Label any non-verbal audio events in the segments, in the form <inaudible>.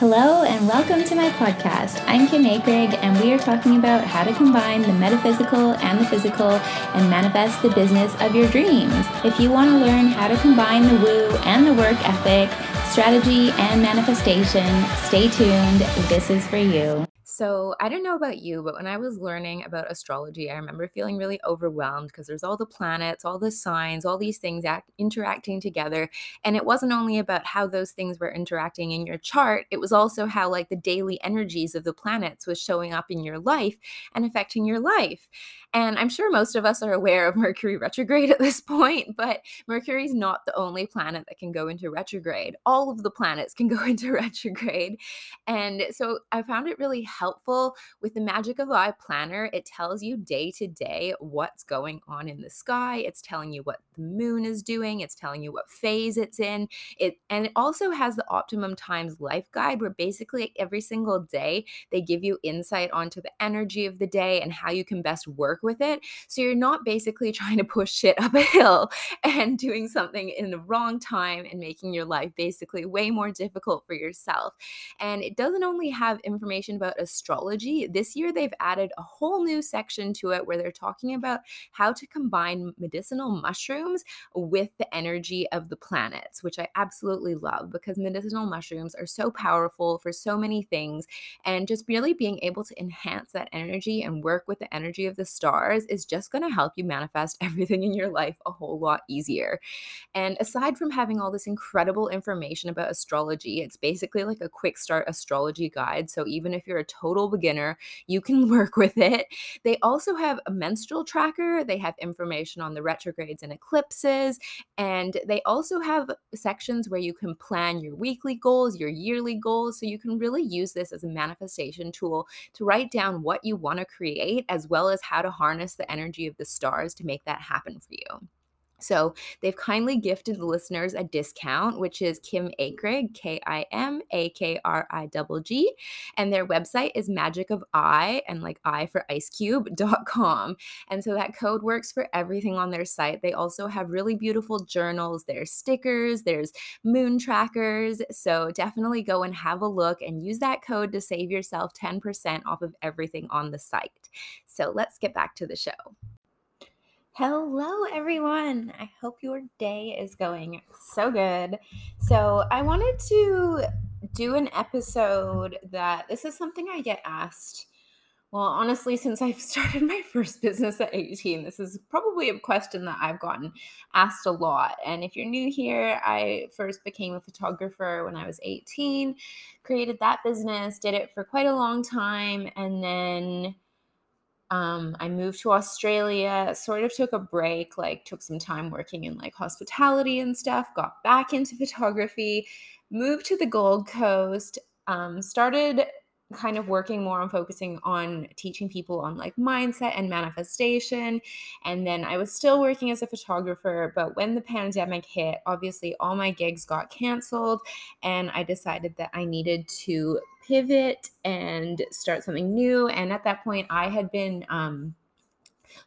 Hello, and welcome to my podcast. I'm Kim Akrigg, and we are talking about how to combine the metaphysical and the physical and manifest the business of your dreams. If you want to learn how to combine the woo and the work ethic, strategy, and manifestation, stay tuned. This is for you. So, I don't know about you, but when I was learning about astrology, I remember feeling really overwhelmed because there's all the planets, all the signs, all these things act- interacting together. And it wasn't only about how those things were interacting in your chart, it was also how, like, the daily energies of the planets was showing up in your life and affecting your life. And I'm sure most of us are aware of Mercury retrograde <laughs> at this point, but Mercury is not the only planet that can go into retrograde. All of the planets can <laughs> go into retrograde. And so I found it really helpful with the Magic of I planner. It tells you day to day what's going on in the sky. It's telling you what the moon is doing. It's telling you what phase it's in. It and it also has the optimum times life guide where basically every single day they give you insight onto the energy of the day and how you can best work with it. So you're not basically <laughs> trying to push shit up a hill and doing something in the wrong time and making your life basically way more difficult for yourself. And it doesn't only have information about astrology. This year, they've added a whole new section to it where they're talking about how to combine medicinal mushrooms with the energy of the planets, which I absolutely love because medicinal mushrooms are so powerful for so many things. And just really being able to enhance that energy and work with the energy of the stars is just going to help you manifest <laughs> everything in your life a whole lot easier. And aside from having all this incredible information about astrology, it's basically like a quick start astrology guide. So even if you're a total total beginner. You can <laughs> work with it. They also have a menstrual tracker, they have information on the retrogrades and eclipses, and they also have sections where you can plan your weekly goals, your yearly goals. So you can really use this as a manifestation tool to write down what you want to create, as well as how to harness the energy of the stars to make that happen for you. So they've kindly gifted the listeners a discount, which is Kim Akrigg, K I M A K R I G G. And their website is magic of I and like I for ice cube.com. <laughs> And so that code works for everything on their site. They also have really beautiful journals, there's stickers, there's moon trackers. So definitely go and have a look and use that code to save yourself 10% off of everything on the site. So let's get back to the show. Hello, everyone. I hope your day is going so good. So, I wanted to do an episode that this is something I get asked. Well, honestly, since I've <laughs> started my first business at 18, this is probably a question that I've gotten asked a lot. And if you're new here, I first became a photographer when I was 18, created that business, did it for quite a long time, and then um, I moved to Australia, sort of took a break, like took some time working in like hospitality and stuff, got back into photography, moved to the Gold Coast, um, started kind of working more on focusing on teaching people on like mindset and manifestation. And then I was still working as a photographer, but when the pandemic hit, obviously all my gigs got canceled, and I decided that I needed to pivot and start something new. And at that point, I had been um,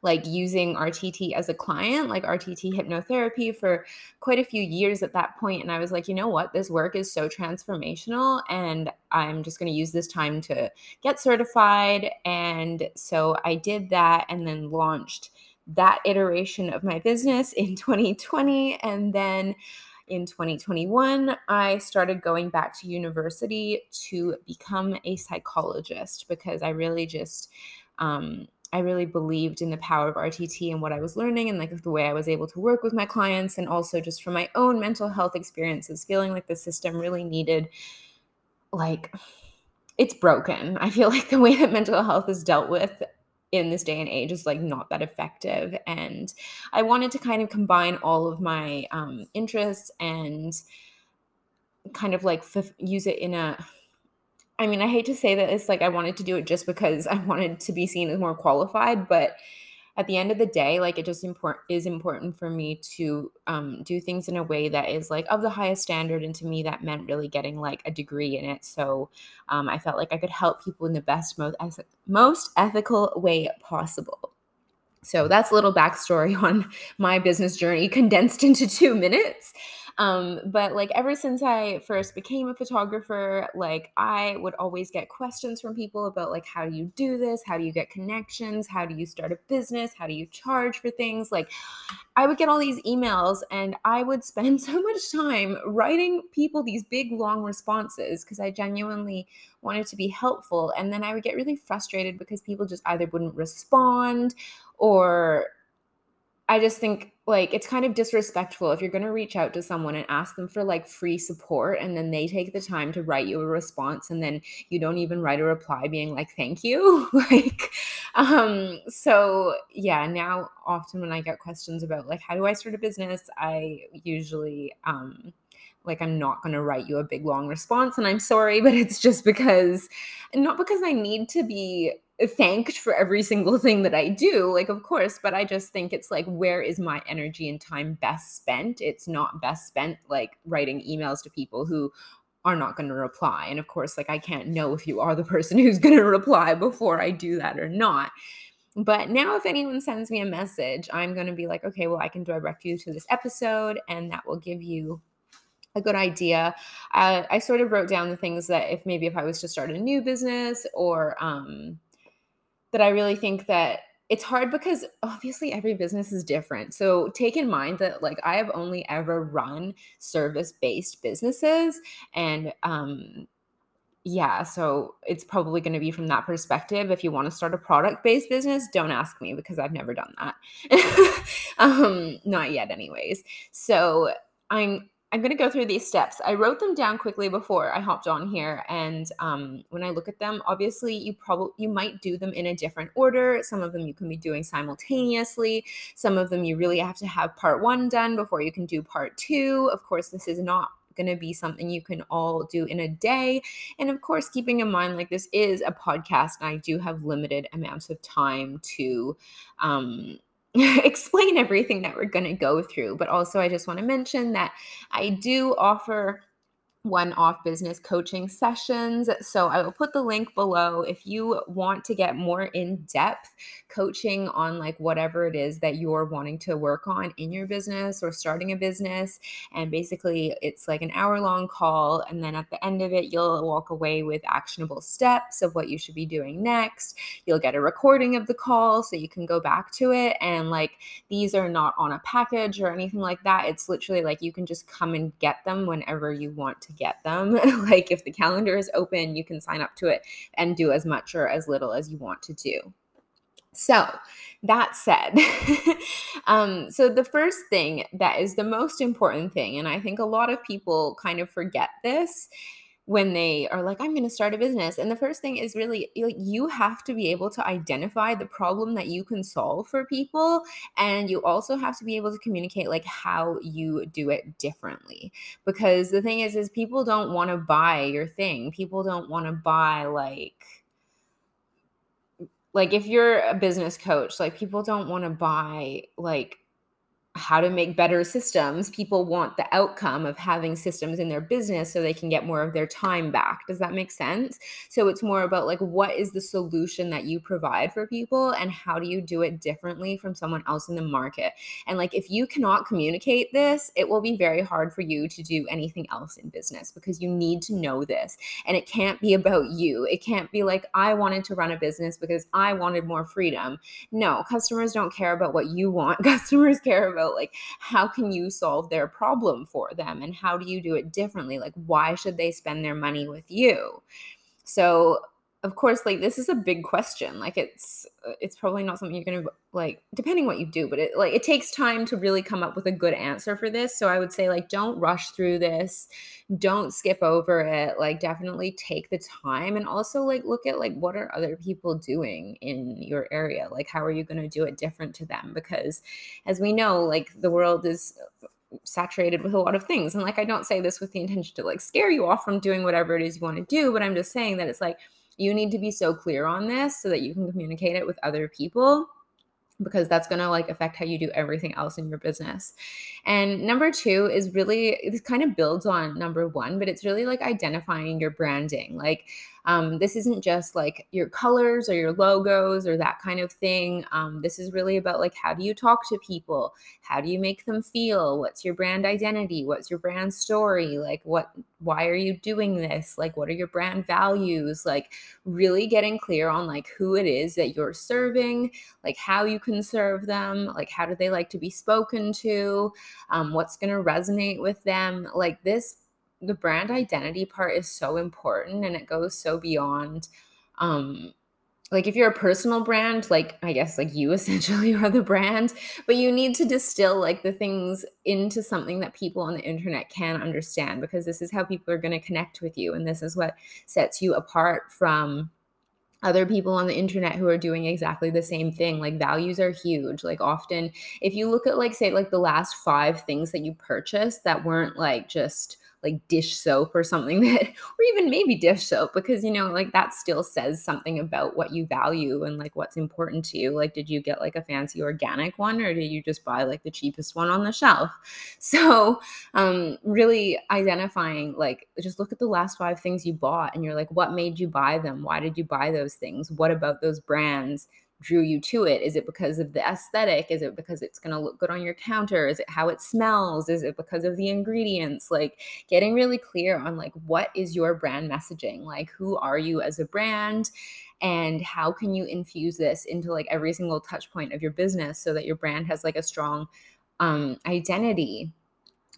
like using RTT as a client, like RTT hypnotherapy for quite a few years at that point. And I was like, you know what? This work is so transformational. And I'm just going to use this time to get certified. And so I did that and then launched that iteration of my business in <laughs> 2020. And then in 2021, I started going back to university to become a psychologist because I really just, um, I really believed in the power of RTT and what I was learning and like the way I was able to work with my clients and also just from my own mental health experiences, feeling like the system really needed like it's broken. I feel like the way that mental health is dealt with in this day and age is like not that effective and i wanted to kind of combine all of my um, interests and kind of like f- use it in a i mean i hate to say that it's like i wanted to do it just because <laughs> i wanted to be seen as more qualified but at the end of the day, like it just important is important for me to um, do things in a way that is like of the highest standard. And to me, that meant really getting like a degree in it. So um, I felt like I could help people in the best, most most ethical way possible. So that's a little backstory <laughs> on my business journey condensed into two minutes. Um, but like ever since I first became a photographer, like I would always get questions from people about like how do you do this? How do you get connections? How do you start a business? How do you charge for things? Like I would get all these emails and I would spend <laughs> so much time writing people these big long responses because I genuinely wanted to be helpful. And then I would get really frustrated because people just either wouldn't respond or I just think like it's kind of disrespectful if you're going to reach out to someone and ask them for like free support and then they take the time to write you a response and then you don't even write a reply being like thank you. <laughs> Like um so yeah now often when i get questions about like how do i start a business? I usually um like I'm not going to write you a big long response and I'm sorry <laughs> but it's just because not because I need to be thanked for every single thing that I do like of course but I just think it's like where is my energy and time best spent it's not best spent like writing emails to people who are not going to reply and of course like I can't know if you are the <laughs> person who's going to reply before I do that or not but now, if anyone sends me a message, I'm going to be like, okay, well, I can direct you to this episode, and that will give you a good idea. Uh, I sort of wrote down the things that if maybe if I was to start a new business or um, that I really think that it's hard because obviously every business is different. So take in mind that like I have only ever run service based businesses and um, yeah, so it's probably going to be from that perspective. If you want to start a product based business, don't ask me because I've never done that. <laughs> um, not yet, anyways. So I'm I'm going to go through these steps. I wrote them down quickly before I hopped on here, and um, when I look at them, obviously you probably you might do them in a different order. Some of them you can be doing simultaneously. Some of them you really have to have part one done before you can do part two. Of course, this is not going to be something you can all do in a day. And of course, keeping in mind like this is a podcast, and I do have limited amounts of time to. Um, <laughs> explain everything that we're going to go through. But also, I just want to mention that I do offer one off business coaching sessions. So I will put the link below if you want to get more in depth coaching on like whatever it is that you're wanting to work on in your business or starting a business. And basically, it's like an hour long call. And then at the end of it, you'll walk away with actionable steps of what you should be doing next. You'll get a recording of the call so you can go back to it. And like these are not on a package or anything like that. It's literally like you can just come and get them whenever you want to get them. <laughs> like if the calendar is open, you can sign up to it and do as much or as little as you want to do. So, that said, <laughs> um, so the first thing that is the most important thing, and I think a lot of people kind of forget this, when they are like i'm going to start a business and the first thing is really like you have to be able to identify the problem that you can solve for people and you also have to be able to communicate like how you do it differently because the thing is is people don't want to buy your thing people don't want to buy like like if you're a business coach like people don't want to buy like how to make better systems. People want the outcome of having systems in their business so they can get more of their time back. Does that make sense? So it's more about like what is the solution that you provide for people and how do you do it differently from someone else in the market? And like if you cannot communicate this, it will be very hard for you to do anything else in business because you need to know this. And it can't be about you. It can't be like I wanted to run a business because I wanted more freedom. No, customers don't care about what you want. <laughs> Customers care about about like how can you solve their problem for them and how do you do it differently? Like why should they spend their money with you? So of course like this is a big question like it's uh, it's probably not something you're going to like depending what you do but it like it takes time to really come up with a good answer for this so i would say like don't rush through this don't skip over it like definitely take the time and also like look at like what are other people doing in your area like how are you going to do it different to them because as we know like the world is saturated with a lot of things and like i don't say this with the intention to like scare you off from doing whatever it is you want to do but i'm just saying that it's like you need to be so clear on this so that you can communicate it with other people because that's going to like affect how you do everything else in your business. And number two is really, this kind of builds on number one, but it's really like identifying your branding. Like, um, this isn't just like your colors or your logos or that kind of thing. Um, this is really about like how do you talk to people? How do you make them feel? What's your brand identity? What's your brand story? Like what why are you doing this? Like what are your brand values? Like really getting clear on like who it is that you're serving, like how you can serve them, like how do they like to be spoken to, um, what's going to resonate with them. Like this the brand identity part is so important and it goes so beyond um like if you're a personal brand like i guess like you <laughs> essentially are the brand but you need to distill like the things into something that people on the internet can understand because this is how people are going to connect with you and this is what sets you apart from other people on the internet who are doing exactly the same thing. Like values are huge. Like often if you look at like say like the last 5 things that you purchased that weren't like just like dish soap or something <laughs> that or even maybe dish soap because you know like that still says something about what you value and like what's important to you. Like did you get like a fancy organic one or did you just buy like the cheapest one on the shelf? <laughs> So um really identifying like just look at the last five things you bought and you're like what made you buy them? Why did you buy those things? What about those brands drew you to it? Is it because of the aesthetic? Is it because it's going to look good on your counter? Is it how it smells? Is it because of the ingredients? Like getting really clear on like what is your brand messaging? Like who are you as a brand? And how can you infuse this into like every single touch point of your business so that your brand has like a strong um, identity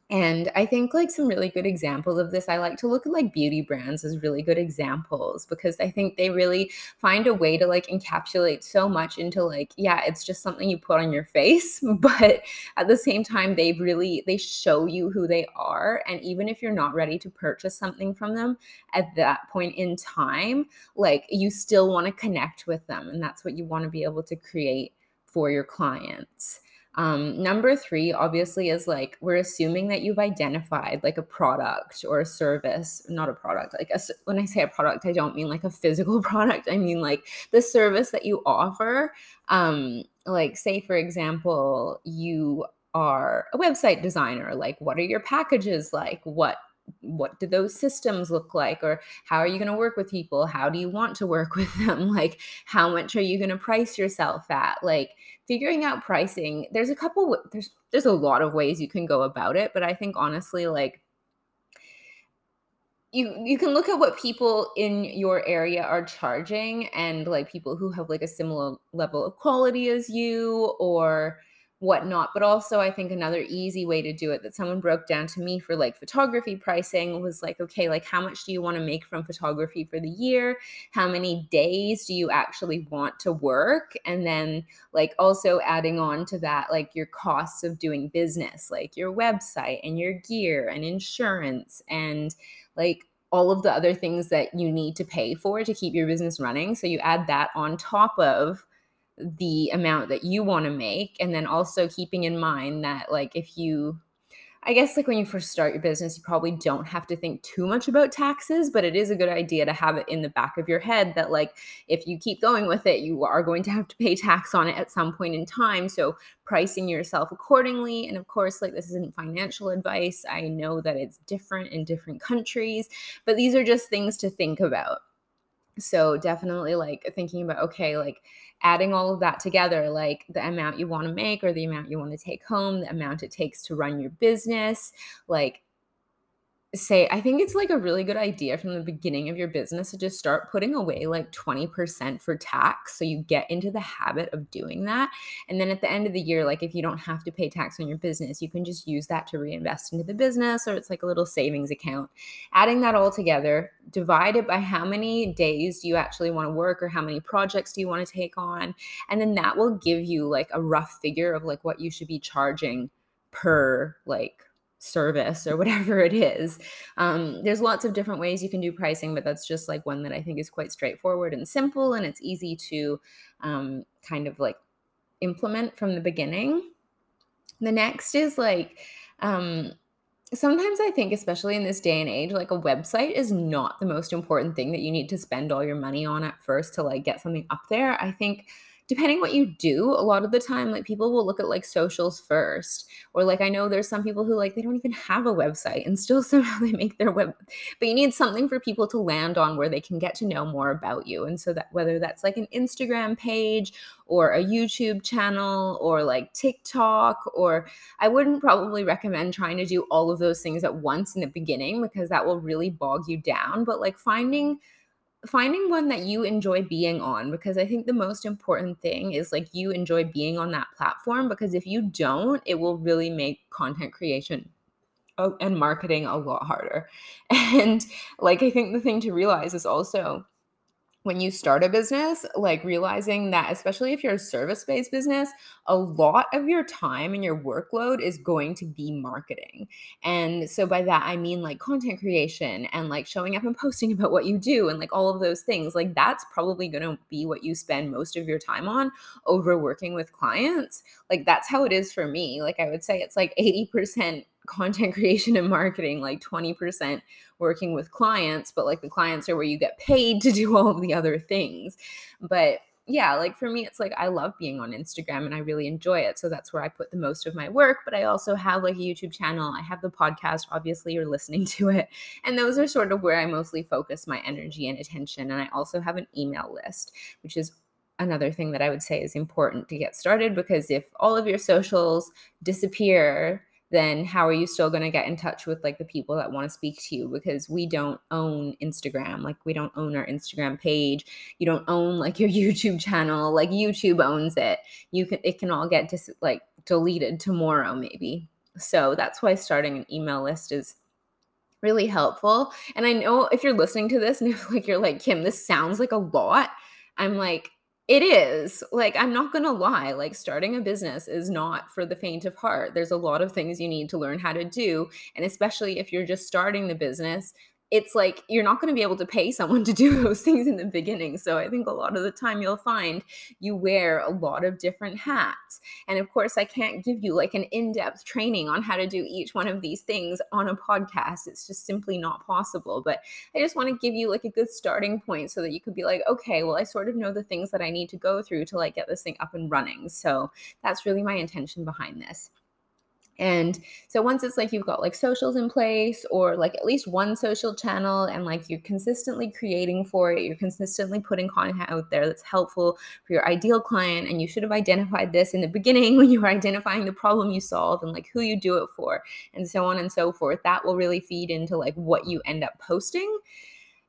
and I think like some really good examples of this, I like to look at like beauty brands as really good examples because I think they really find a way to like encapsulate so much into like, yeah, it's just something you put on your face, <laughs> but at the same time, they really they show you who they are. And even if you're not ready to purchase something from them at that point in time, like you still want to connect with them. And that's what you want to be able to create for your clients. Um, number three, obviously, is like we're assuming that you've identified like a product or a service, not a product. Like a, when I say a product, I don't mean like a physical <laughs> product. I mean like the service that you offer. Um, like, say, for example, you are a website designer. Like, what are your packages like? What what do those systems look like? Or how are you going to work with people? How do you want to work <laughs> with them? Like how much are you going to price yourself at? Like figuring out pricing there's a couple there's there's a lot of ways you can go about it but i think honestly like you you can look at what people in your area are charging and like people who have like a similar level of quality as you or whatnot. But also, I think another easy way to do it that someone broke down to me for like photography pricing was like, okay, like how much do you want to make from photography for the year? How many days do you actually want to work? And then, like, also adding on to that, like your costs of doing business, like your website and your gear and insurance and like all of the other things that you need to pay for to keep your business running. So you add that on top of the amount that you want to make and then also keeping in mind that like if you I guess like when you first start your business, you probably don't have to think too much about taxes, but it is a good idea to have it in the back of your head that like if you keep going with it, you are going to have to pay tax on it at some point in time. So pricing yourself accordingly. And of course, like this isn't financial advice. I know that it's different in different countries, but these are just things to think about. So definitely like thinking about okay, like adding all of that together, like the amount you want to make or the amount you want to take home, the amount it takes to run your business, like say i think it's like a really good idea from the beginning of your business to just start putting away like 20% for tax so you get into the habit of doing that. And then at the end of the year like if you don't have to pay tax on your business you can just use that to reinvest into the business or it's like a little savings account. Adding that all together divide it by how many days do you actually want to work or how many projects do you want to take on? And then that will give you like a rough figure of like what you should be charging per like service or whatever it is. Um, there's lots of different ways you can do pricing, but that's just like one that I think is quite straightforward and simple, and it's easy to um, kind of like implement from the beginning. The next is like, um, sometimes I think, especially in this day and age, like a website is not the most important thing that you need to spend all your money on at first to like get something up there. I think depending what you do a lot of the time like people will look at like socials first or like i know there's some people who like they don't even have a website and still <laughs> somehow they make their web but you need something for people to land on where they can get to know more about you and so that whether that's like an instagram page or a youtube channel or like tiktok or i wouldn't probably recommend trying to do all of those things at once in the beginning because that will really bog you down but like finding finding one that you enjoy being on because I think the most important thing is like you enjoy being on that platform because if you don't, it will really make content creation oh, and marketing a lot harder. <laughs> And like I think the thing to realize is also when you start a business, like realizing that, especially if you're a service based business, a lot of your time and your workload is going to be marketing. And so, by that, I mean like content creation and like showing up and posting <laughs> about what you do and like all of those things. Like, that's probably going to be what you spend most of your time on over working with clients. Like, that's how it is for me. Like, I would say it's like 80% content <laughs> creation and marketing, like 20% working with clients, but like the clients are where you get paid to do all of the other things. But yeah, like for me, it's like I love being on Instagram and I really enjoy it. So that's where I put the most of my work. But I also have like a YouTube channel. I have the podcast. Obviously, you're listening <laughs> to it. And those are sort of where I mostly focus my energy and attention. And I also have an email list, which is another thing that I would say is important to get started because if all of your socials disappear, then how are you still going to get in touch with like the people that want to speak to you? Because we don't own Instagram. Like we don't own our Instagram page. You don't own like your <laughs> YouTube channel. Like YouTube owns it. You can it can all get dis- like deleted tomorrow maybe. So that's why starting an email list is really helpful. And I know if you're listening to this and if <laughs> like you're like Kim this sounds like a lot I'm like it is. Like, I'm not to lie. Like, starting a business is not for the faint of heart. There's a lot of things you need to learn how to do. And especially if you're just starting the business, it's like you're not going to be able to pay someone <laughs> to do those things in the beginning. So I think a lot of the time you'll find you wear a lot of different hats. And of course, I can't give you like an in depth training on how to do each one of these things on a podcast. It's just simply not possible. But I just want to give you like a good starting point so that you could be like, okay, well, I sort of know the things that I need to go through to like get this thing up and running. So that's really my intention behind this. And so once it's like you've got like socials in place or like at least one social channel and like you're consistently creating for it, you're consistently putting content out there that's helpful for your ideal client. And you should have identified this in the beginning <laughs> when you were identifying the problem you solve and like who you do it for and so on and so forth. That will really feed into like what you end up posting.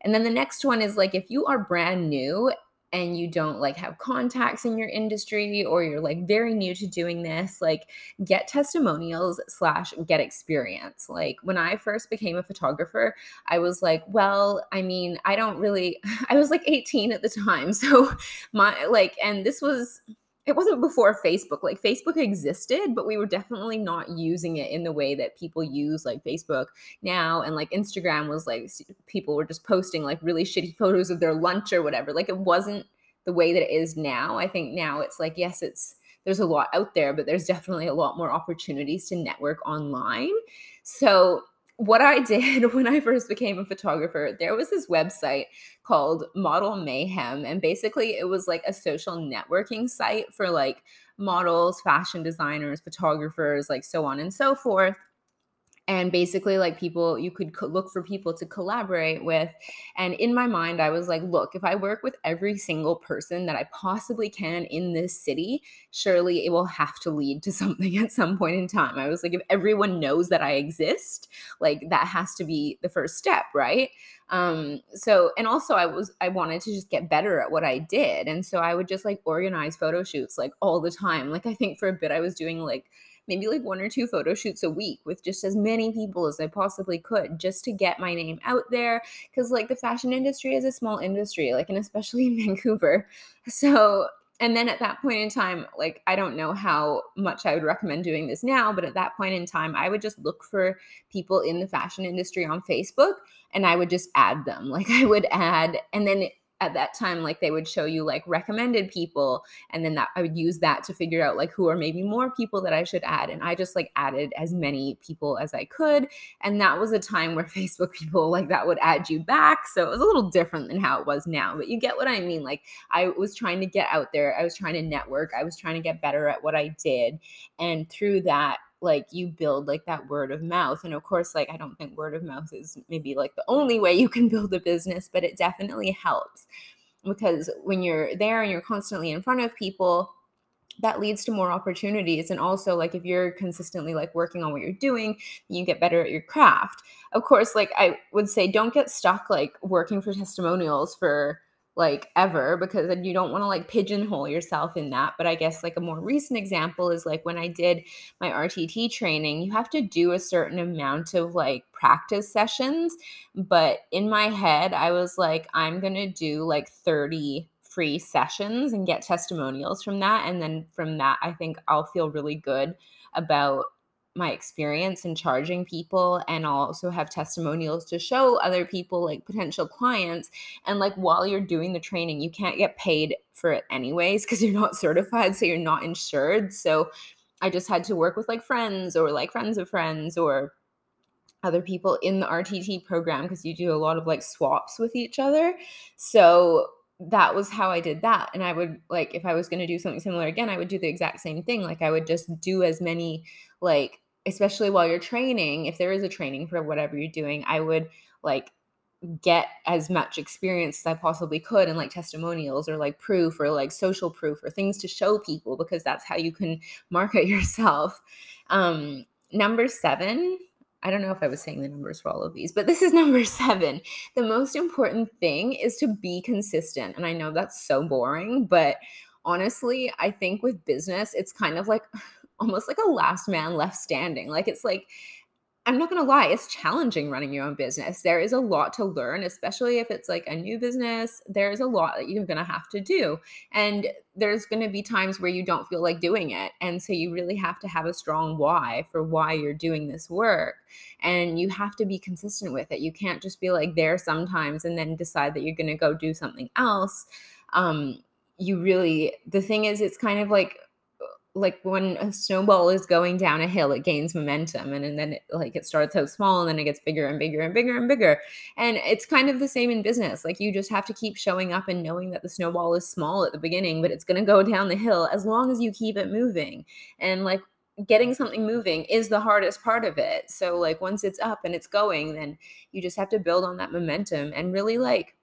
And then the next one is like if you are brand new and you don't like have contacts in your industry or you're like very new to doing this like get testimonials slash get experience. Like when i first became a photographer i was like well i mean i don't really <laughs> i was like 18 at the time <laughs> so my like and this was it wasn't before Facebook. Like Facebook existed, but we were definitely not using it in the way that people use like Facebook now. And like Instagram was like people were just posting like really shitty <laughs> photos of their lunch or whatever. Like it wasn't the way that it is now. I think now it's like, yes, it's there's a lot out there, but there's definitely a lot more opportunities to network online. So what I did <laughs> when I first became a photographer, there was this website called Model Mayhem. And basically, it was like a social networking site for like models, fashion designers, photographers, like so on and so forth and basically like people you could co- look for people to collaborate with and in my mind i was like look if i work with every single person that i possibly can in this city surely it will have to lead to <laughs> something at some point in time. I was like if everyone knows that i exist like that has to be the first step right? Um so and also i was i wanted to just get better at what i did and so i would just like organize photo shoots like all the time. Like i think for a bit i was doing like maybe like one or two photo shoots a week with just as many people as I possibly could just to get my name out there. Cause like the fashion industry is a small industry, like, and especially in <laughs> Vancouver. So, and then at that point in time, like, I don't know how much I would recommend doing this now, but at that point in time, I would just look for people in the fashion industry on Facebook and I would just add them. <laughs> Like, I would add, and then at that time like they would show you like recommended people and then that I would use that to figure out like who are maybe more people that I should add and I just like added as many people as I could and that was a time where <laughs> Facebook people like that would add you back so it was a little different than how it was now but you get what I mean like I was trying to get out there I was trying to network I was trying to get better at what I did and through that like you build like that word of mouth and of course like i don't think word of mouth is maybe like the only way you can build a business but it definitely helps because when you're there and you're constantly in front of people that leads to more opportunities and also like if you're consistently like working on what you're doing you get better at your craft. Of course like i would say don't get stuck like working for testimonials for like ever because then you don't want to like pigeonhole yourself in that. But I guess like a more recent example is like when I did my RTT training, you have to do a certain amount of like practice sessions. But in my head, I was like, I'm going to do like 30 free sessions and get testimonials from that. And then from that, I think I'll feel really good about my experience in charging people and I'll also have testimonials to show other people like potential clients and like while you're doing the training you can't get paid for it anyways because you're not <laughs> certified so you're not insured so I just had to work with like friends or like friends of friends or other people in the RTT program because you do a lot of like swaps with each other so that was how I did that. And I would like if I was going to do something similar again, I would do the exact same thing. Like I would just do as many like especially while you're training, if there is a training for whatever you're doing, I would like get as much experience as I possibly could and like testimonials or like proof or like social proof or things to show people because that's how you can <laughs> market yourself. Um, number seven, I don't know if I was saying the numbers for all of these, but this is <laughs> number seven. The most important thing is to be consistent. And I know that's so boring, but honestly, I think with business, it's kind of like almost like a last man left standing. Like it's like I'm not going to lie, it's challenging running your own business. There is a lot to learn, especially if it's like a new business. There's a lot that you're going to have to do. And there's going to be times where you don't feel like doing it. And so you really have to have a strong why for why you're doing this work. And you have to be consistent with it. You can't just be like there sometimes and then decide that you're going to go do something else. Um, you really, the thing is, it's kind of like like when a snowball is going down a hill it gains momentum and, and then it, like it starts out small and then it gets bigger and bigger and bigger and bigger. And it's kind of the same in business like you just have to keep showing up and knowing that the snowball is small at the beginning but it's going to go down the hill as long as you keep it moving. And like getting something moving is the hardest part of it. So like once it's up and it's going then you just have to build on that momentum and really like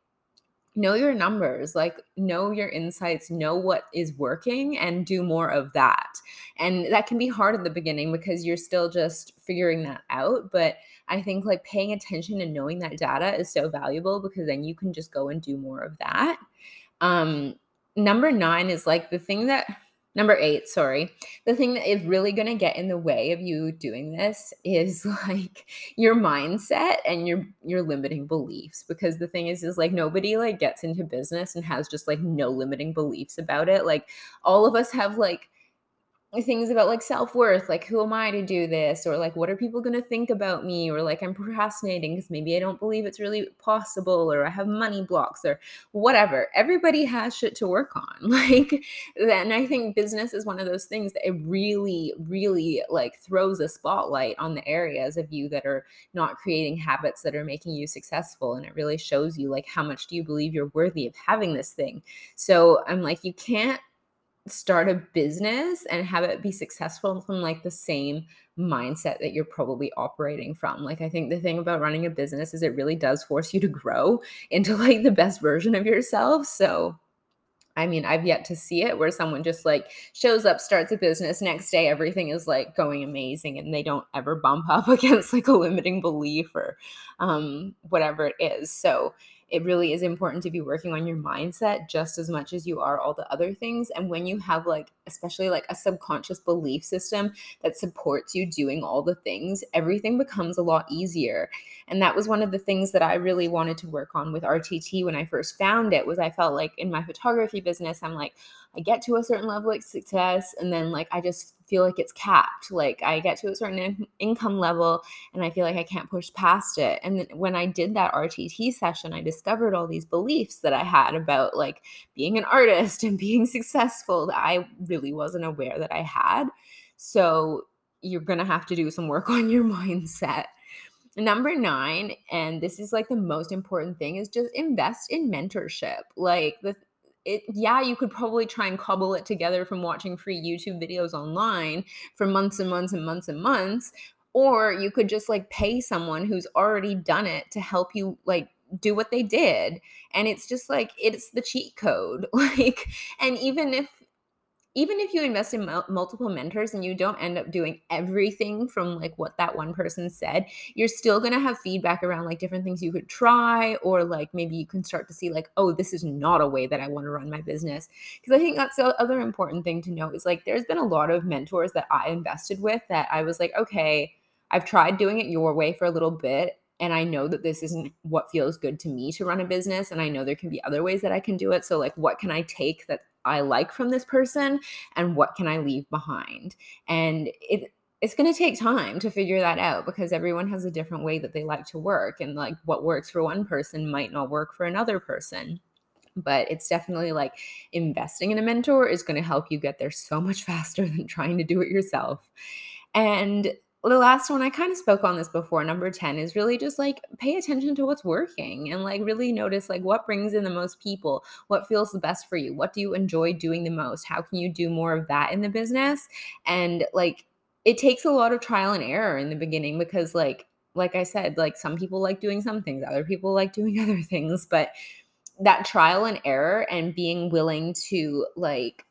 know your numbers like know your insights know what is working and do more of that. And that can be hard in the beginning because you're still just figuring that out but i think like paying attention and knowing that data is so valuable because then you can just go and do more of that. Um number 9 is like the thing that Number eight, sorry. The thing that is really going to get in the way of you doing this is <laughs> like your mindset and your your limiting beliefs because the thing is is like nobody like gets into business and has just like no limiting beliefs about it. Like all of us have like things about like self-worth like who am i to do this? Or like what are people going to think about me? Or like i'm procrastinating because maybe i don't believe it's really possible or i have money blocks or whatever. Everybody has shit to work on <laughs> like then i think business is one of those things that it really really like throws a spotlight on the areas of you that are not creating habits that are making you successful and it really shows you like how much do you believe you're worthy of having this thing. So i'm like you can't start a business and have it be successful from like the same mindset that you're probably operating from. Like I think the thing about running a business is it really does force you to grow <laughs> into like the best version of yourself. So I mean, I've yet to see it where someone just like shows up, starts a business, next day everything is like going amazing and they don't ever bump <laughs> up against like a limiting belief or um whatever it is. So it really is important to be working on your mindset just as much as you are all the other things. And when you have, like, especially like a subconscious belief system that supports you doing all the things, everything becomes a lot easier. And that was one of the things that I really wanted to work on with RTT when I first found it was I felt like in my photography business, I'm like, I get to a certain level of success and then like I just feel like it's capped. Like I get to a certain in- income level and I feel like I can't push past it. And when I did that RTT session, I discovered all these beliefs that I had about like being an artist and being successful that I really wasn't aware that I had. So you're going to have to do some work <laughs> on your mindset. Number nine, and this is like the most important thing, is just invest in mentorship. Like the it yeah you could probably try and cobble it together from watching free youtube videos online for months and months and months and months or you could just like pay someone who's already done it to help you like do what they did and it's just like it's the cheat code <laughs> like and even if even if you invest in multiple mentors and you don't end up doing everything from like what that one person said you're still going to have feedback around like different things you could try or like maybe you can start to see like oh this is not a way that i want to run my business. Because i think that's the other important thing to know is like there's been a lot of mentors that i invested with that i was like okay i've tried doing it your way for a little bit and I know that this isn't what feels good to me to run a business and I know there can be other ways that I can do it so like what can I take that I like from this person and what can I leave behind. And it it's going to take time to figure that out because everyone has a different way that they like to work and like what works for one person might not work for another person. But it's definitely like investing in a mentor is going to help you get there so much <laughs> faster than trying to do it yourself. And the last one I kind of spoke on this before, number 10 is really just like pay attention to what's working and like really notice like what brings in the most people, what feels the best for you, what do you enjoy doing the most, how can you do more of that in the business? And like it takes a lot of trial and error in the beginning because like like I said, like some people like doing some things, other people like doing <laughs> other things, but that trial and error and being willing to like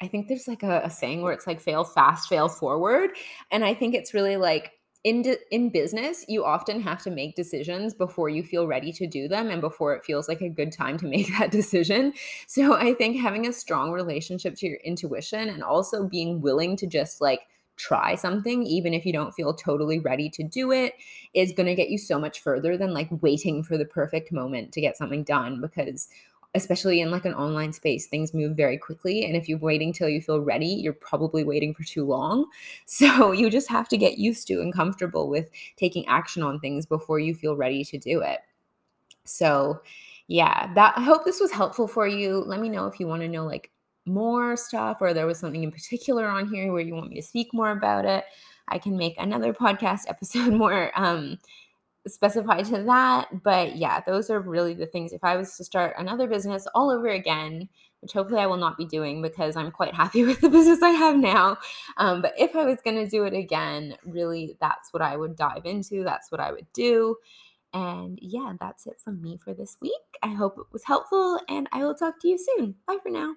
I think there's like a, a, saying where it's like fail fast, fail forward. And I think it's really like in in business, you often have to make decisions before you feel ready to do them and before it feels like a good time to <laughs> make that decision. So I think having a strong relationship to your intuition and also being willing to just like try something even if you don't feel totally ready to do it is going to get you so much further than like waiting for the perfect moment to get something done because especially in like an online space things move very quickly and if you're waiting till you feel ready you're probably waiting for too long. <laughs> So you just have to get used to and comfortable with taking action on things before you feel ready to do it. So yeah that i hope this was helpful for you. Let me know if you want to know like more stuff or there was something in particular on here where you want me to speak more about it. I can make another <laughs> podcast episode more um specify to that. But yeah, those are really the things. If I was to start another business all over again, which hopefully I will not be doing because I'm quite <laughs> happy with the business I have now. Um, but if I was going to do it again, really, that's what I would dive into. That's what I would do. And yeah, that's it from me for this week. I hope it was helpful, and I will talk to you soon. Bye for now.